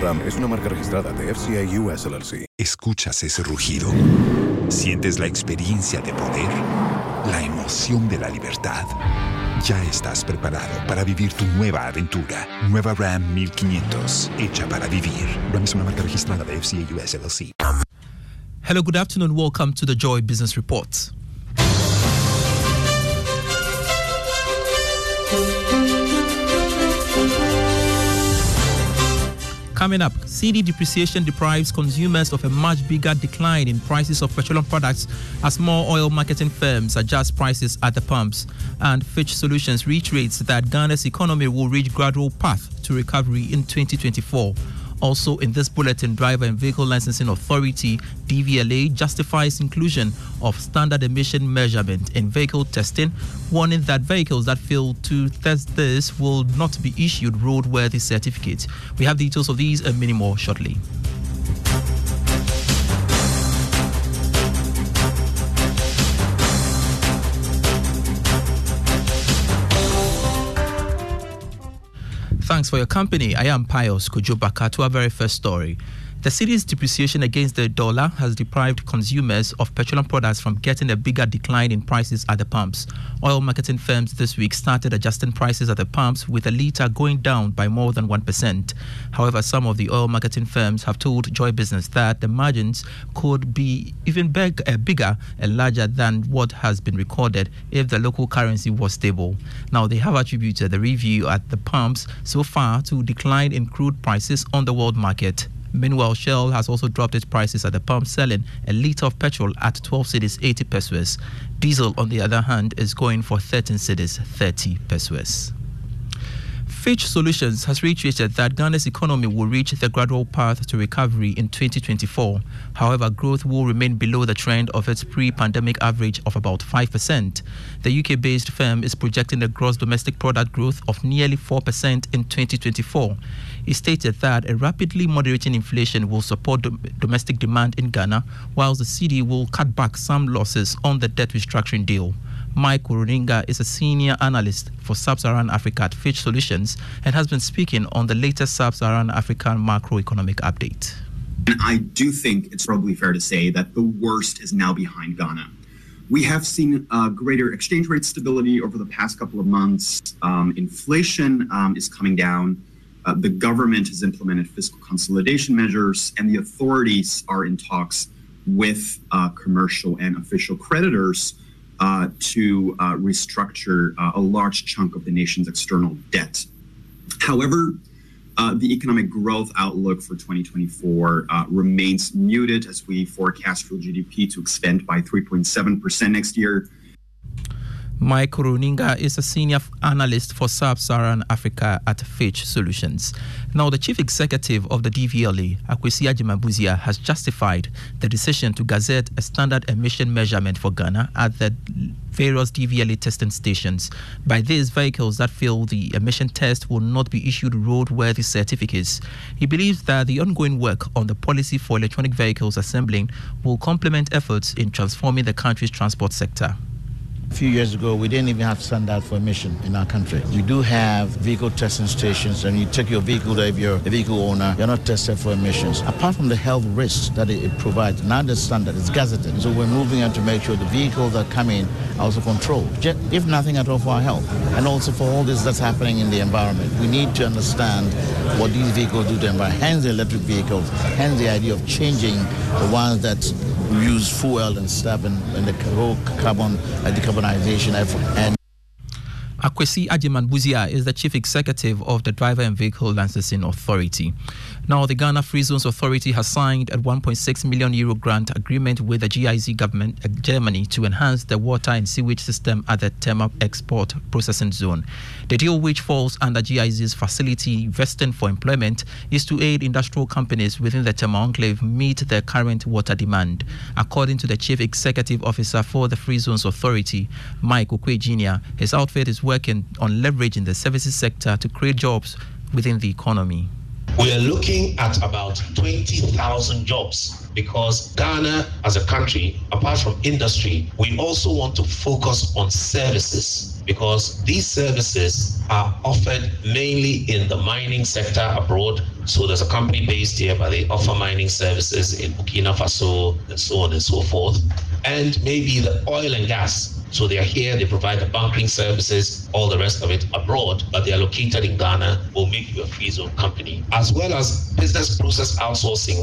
RAM es una marca registrada de FCI US LLC. ¿Escuchas ese rugido? ¿Sientes la experiencia de poder? ¿La emoción de la libertad? Ya estás preparado para vivir tu nueva aventura. Nueva Ram 1500. Hecha para vivir. Ram es una marca registrada de FCI US LLC. Hello, good afternoon. Welcome to the Joy Business Report. Coming up, Cedi depreciation deprives consumers of a much bigger decline in prices of petroleum products as more oil marketing firms adjust prices at the pumps. And Fitch Solutions reiterates that Ghana's economy will reach gradual path to recovery in 2024. Also, in this bulletin, Driver and Vehicle Licensing Authority (DVLA) justifies inclusion of standard emission measurement in vehicle testing, warning that vehicles that fail to test this will not be issued roadworthy certificates. We have details of these and many more shortly. Thanks for your company. I am Pius Kujubaka to our very first story. The cedi's depreciation against the dollar has deprived consumers of petroleum products from getting a bigger decline in prices at the pumps. Oil marketing firms this week started adjusting prices at the pumps with a litre going down by more than 1%. However, some of the oil marketing firms have told Joy Business that the margins could be even big, uh, bigger and larger than what has been recorded if the local currency was stable. Now, they have attributed the review at the pumps so far to decline in crude prices on the world market. Meanwhile, Shell has also dropped its prices at the pump, selling a litre of petrol at 12 cedis 80 pesewas. Diesel, on the other hand, is going for 13 cedis 30 pesewas. Fitch Solutions has reiterated that Ghana's economy will reach the gradual path to recovery in 2024. However, growth will remain below the trend of its pre pandemic average of about 5%. The UK based firm is projecting a gross domestic product growth of nearly 4% in 2024. It stated that a rapidly moderating inflation will support dom- domestic demand in Ghana, whilst the cedi will cut back some losses on the debt restructuring deal. Mike Kuruninga is a senior analyst for Sub-Saharan Africa at Fitch Solutions and has been speaking on the latest Sub-Saharan African macroeconomic update. And I do think it's probably fair to say that the worst is now behind Ghana. We have seen uh, greater exchange rate stability over the past couple of months. Um, inflation um, is coming down. Uh, the government has implemented fiscal consolidation measures, and the authorities are in talks with uh, commercial and official creditors uh, to uh, restructure uh, a large chunk of the nation's external debt. However, uh, the economic growth outlook for 2024 uh, remains muted as we forecast real GDP to expand by 3.7% next year. Mike Runinga is a senior analyst for Sub-Saharan Africa at Fitch Solutions. Now, the chief executive of the DVLA, Akwesi Agyeman Busia, has justified the decision to gazette a standard emission measurement for Ghana at the various DVLA testing stations. By this, vehicles that fail the emission test will not be issued roadworthy certificates. He believes that the ongoing work on the policy for electronic vehicles assembling will complement efforts in transforming the country's transport sector. A few years ago, we didn't even have standard for emission in our country. We do have vehicle testing stations, and you take your vehicle there, if you're a vehicle owner, you're not tested for emissions. Apart from the health risks that it, it provides, now the standard is gazetted. So we're moving on to make sure the vehicles that come in are also controlled, if nothing at all for our health. And also for all this that's happening in the environment. We need to understand what these vehicles do to the environment, hence the electric vehicles, hence the idea of changing the ones that use fuel and stuff and, and the whole carbon uh, decarbonization effort. And Akwesi Agyeman Busia is the chief executive of the Driver and Vehicle Licensing Authority. Now, the Ghana Free Zones Authority has signed a 1.6 million euro grant agreement with the GIZ government, uh, Germany, to enhance the water and sewage system at the Tema Export Processing Zone. The deal, which falls under GIZ's facility investing for employment, is to aid industrial companies within the Tema enclave meet their current water demand. According to the chief executive officer for the Free Zones Authority, Mike Oquaye Junior, his outfit is working on leveraging the services sector to create jobs within the economy. We are looking at about 20,000 jobs because Ghana, as a country, apart from industry, we also want to focus on services because these services are offered mainly in the mining sector abroad. So there's a company based here, but they offer mining services in Burkina Faso and so on and so forth. And maybe the oil and gas so they are here, they provide the bunkering services, all the rest of it abroad, but they are located in Ghana, will make you a free zone company, as well as business process outsourcing.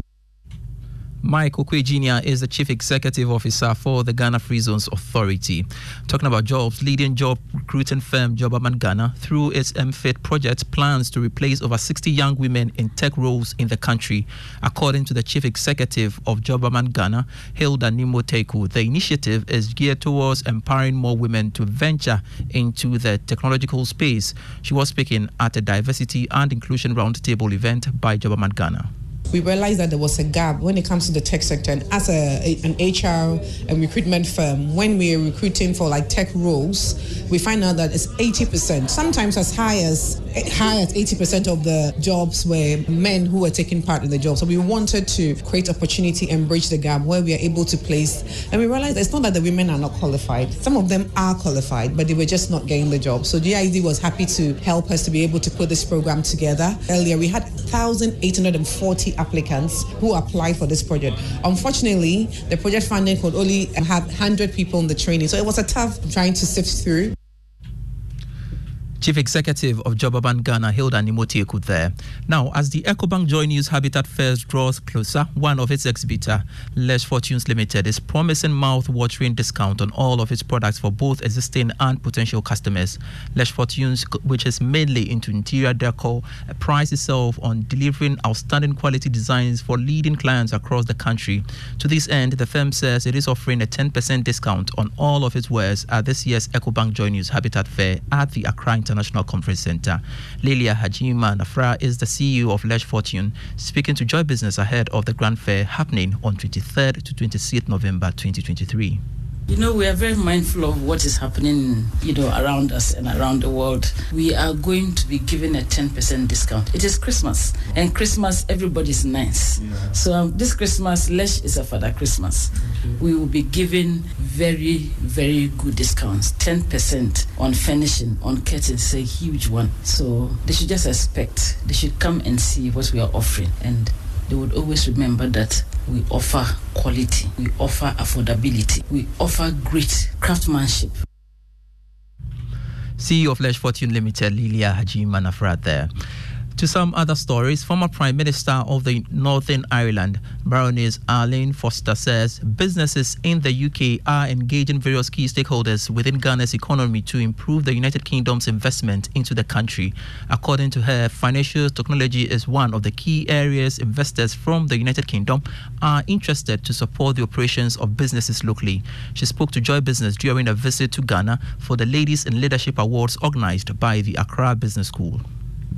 Mike Oquaye Junior is the Chief Executive Officer for the Ghana Free Zones Authority. Talking about jobs, leading job recruiting firm Jobberman Ghana, through its MFIT project, plans to replace over 60 young women in tech roles in the country. According to the Chief Executive of Jobberman Ghana, Hilda Nimo Tetteh, the initiative is geared towards empowering more women to venture into the technological space. She was speaking at a diversity and inclusion roundtable event by Jobberman Ghana we realized that there was a gap when it comes to the tech sector. And as a, an HR and recruitment firm, when we are recruiting for like tech roles, we find out that it's 80%, sometimes as high as high as 80% of the jobs were men who were taking part in the job. So we wanted to create opportunity and bridge the gap where we are able to place. And we realized it's not that the women are not qualified. Some of them are qualified, but they were just not getting the job. So GIZ was happy to help us to be able to put this program together. Earlier, we had 1,840 applicants who applied for this project. Unfortunately, the project funding could only have 100 people in the training. So it was a tough trying to sift through. Chief Executive of Jobberman Ghana, Hilda Nimo Tetteh there. Now, as the EcoBank Joy News Habitat Fairs draws closer, one of its exhibitor, Lesh Fortunes Limited, is promising mouth-watering discount on all of its products for both existing and potential customers. Lesh Fortunes, which is mainly into interior decor, prides itself on delivering outstanding quality designs for leading clients across the country. To this end, the firm says it is offering a 10% discount on all of its wares at this year's EcoBank Joy News Habitat Fair at the Accra International Conference Center. Lilia Hajima Nafra is the CEO of Lesh Fortune, speaking to Joy Business ahead of the Grand Fair happening on 23rd to 26th November 2023. You know, we are very mindful of what is happening, you know, around us and around the world. We are going to be given a 10% discount. It is Christmas, and Christmas, everybody's nice. Yeah. So um, this Christmas, Lesh is a Father Christmas. We will be giving very, very good discounts 10% on finishing, on curtains, a huge one. So they should just expect, they should come and see what we are offering. And they would always remember that we offer quality, we offer affordability, we offer great craftsmanship. CEO of Lesh Fortune Limited, Lilia Haji Manafrat there. To some other stories, former Prime Minister of the Northern Ireland, Baroness Arlene Foster, says businesses in the UK are engaging various key stakeholders within Ghana's economy to improve the United Kingdom's investment into the country. According to her, financial technology is one of the key areas investors from the United Kingdom are interested to support the operations of businesses locally. She spoke to Joy Business during a visit to Ghana for the Ladies in Leadership Awards organized by the Accra Business School.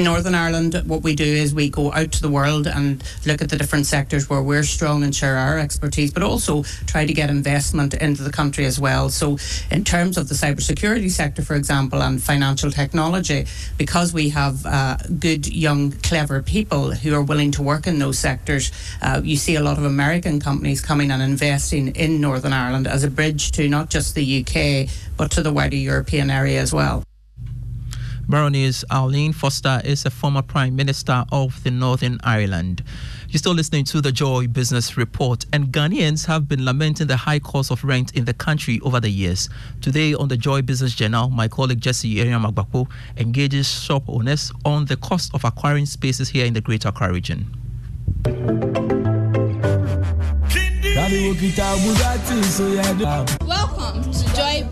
Northern Ireland, what we do is we go out to the world and look at the different sectors where we're strong and share our expertise, but also try to get investment into the country as well. So, in terms of the cybersecurity sector, for example, and financial technology, because we have uh, good, young, clever people who are willing to work in those sectors, uh, you see a lot of American companies coming and investing in Northern Ireland as a bridge to not just the UK, but to the wider European area as well. Baroness Arlene Foster is a former Prime Minister of the Northern Ireland. You're still listening to the Joy Business Report, and Ghanaians have been lamenting the high cost of rent in the country over the years. Today on the Joy Business Journal, my colleague Jesse Ariam Magbakpo engages shop owners on the cost of acquiring spaces here in the Greater Accra region. Welcome to Joy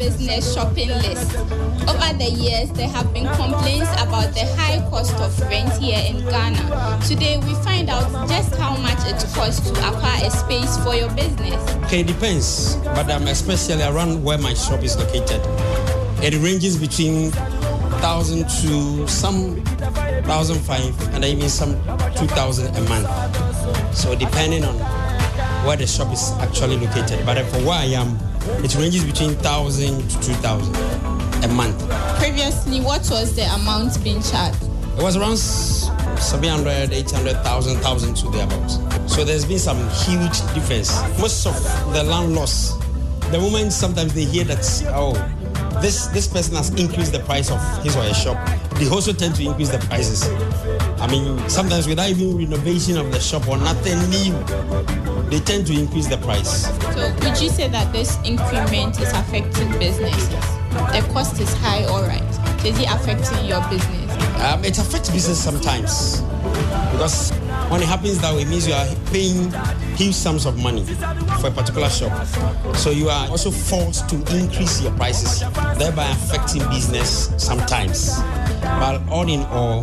Business shopping list. Over the years, there have been complaints about the high cost of rent here in Ghana. Today, we find out just how much it costs to acquire a space for your business. Okay, it depends, but um, especially around where my shop is located. It ranges between thousand to some thousand five, and even some two thousand a month. So depending on where the shop is actually located. But for where I am, it ranges between thousand to two thousand a month. Previously, what was the amount being charged? It was around 700, 800,000, 1,000 to thereabouts. So there's been some huge difference. Most of the landlords, the moment sometimes they hear that, oh, this this person has increased the price of his or her shop, they also tend to increase the prices. I mean, sometimes without even renovation of the shop or nothing new, they tend to increase the price. So, would you say that this increment is affecting businesses? The cost is high, all right. Is it affecting your business? Um, it affects business sometimes because when it happens that way, it means you are paying huge sums of money for a particular shop. So you are also forced to increase your prices, thereby affecting business sometimes. But all in all,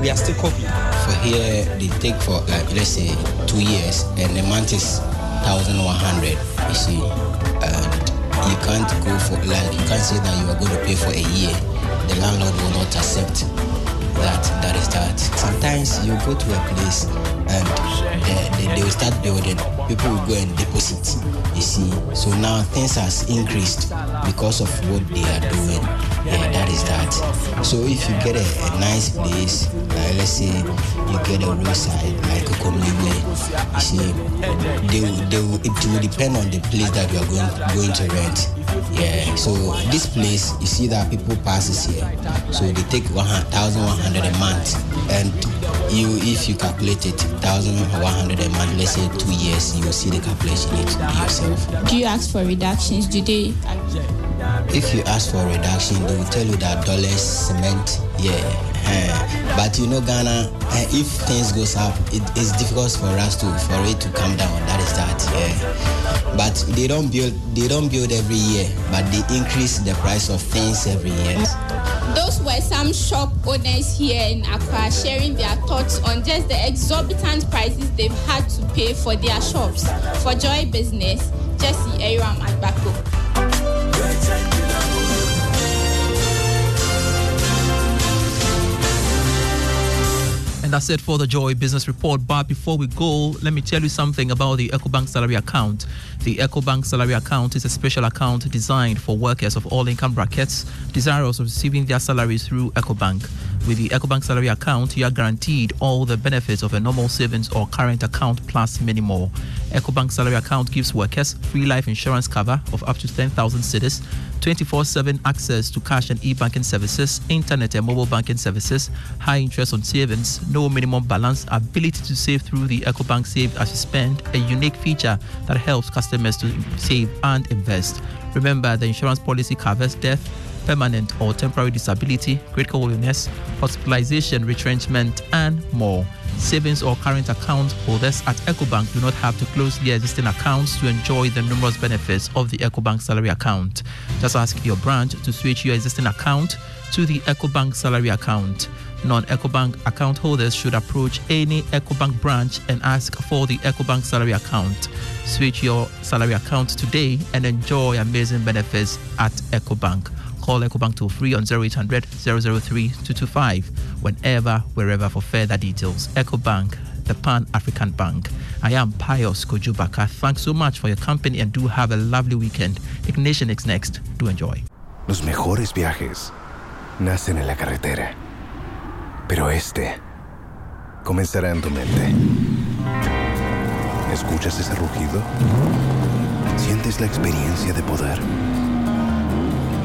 we are still coping. For here, they take for like let's say two years, and the month is thousand one hundred. You see, and you can't go for like you can't say that you are going to pay for a year. The landlord will not accept that that is that. Sometimes you go to a place and they, they, they will start building. People will go and deposit. You see, so now things has increased because of what they are doing. Yeah, that is that. So if you get a, a nice place, like let's say you get a roadside like a community, you see, they will, they it will depend on the place that you are going going to rent. Yeah, so this place, you see that people passes here. So they take 1,100 a month. And you, if you calculate it, 1,100 a month, let's say two years, you will see the calculation it yourself. Do you ask for reductions? Do they? If you ask for reduction, they will tell you that dollars, cement, yeah. Uh, but you know Ghana, uh, if things goes up, it, it's difficult for us to for it to come down. That is that, yeah. But they don't build they don't build every year, but they increase the price of things every year. Those were some shop owners here in Accra sharing their thoughts on just the exorbitant prices they've had to pay for their shops. For Joy Business, Jesse Aram Agbako. That's it for the Joy Business Report. But before we go, let me tell you something about the EcoBank salary account. The EcoBank salary account is a special account designed for workers of all income brackets desirous of receiving their salaries through EcoBank. With the EcoBank salary account, you are guaranteed all the benefits of a normal savings or current account plus many more. EcoBank salary account gives workers free life insurance cover of up to 10,000 cedis, 24/7 access to cash and e-banking services, internet and mobile banking services, high interest on savings, no minimum balance, ability to save through the EcoBank Save as you spend, a unique feature that helps customers to save and invest. Remember, the insurance policy covers death, permanent or temporary disability, critical illness, hospitalization, retrenchment, and more. Savings or current account holders at EcoBank do not have to close their existing accounts to enjoy the numerous benefits of the EcoBank salary account. Just ask your branch to switch your existing account to the EcoBank salary account. Non-EcoBank account holders should approach any EcoBank branch and ask for the EcoBank salary account. Switch your salary account today and enjoy amazing benefits at EcoBank. Call EcoBank toll free on 0800 003 225 whenever, wherever for further details. EcoBank, the Pan African Bank. I am Pius Kojubaka. Thanks so much for your company and do have a lovely weekend. Ignition is next. Do enjoy. Los mejores viajes nacen en la carretera, pero este comenzará en tu mente. ¿Escuchas ese rugido? ¿Sientes la experiencia de poder?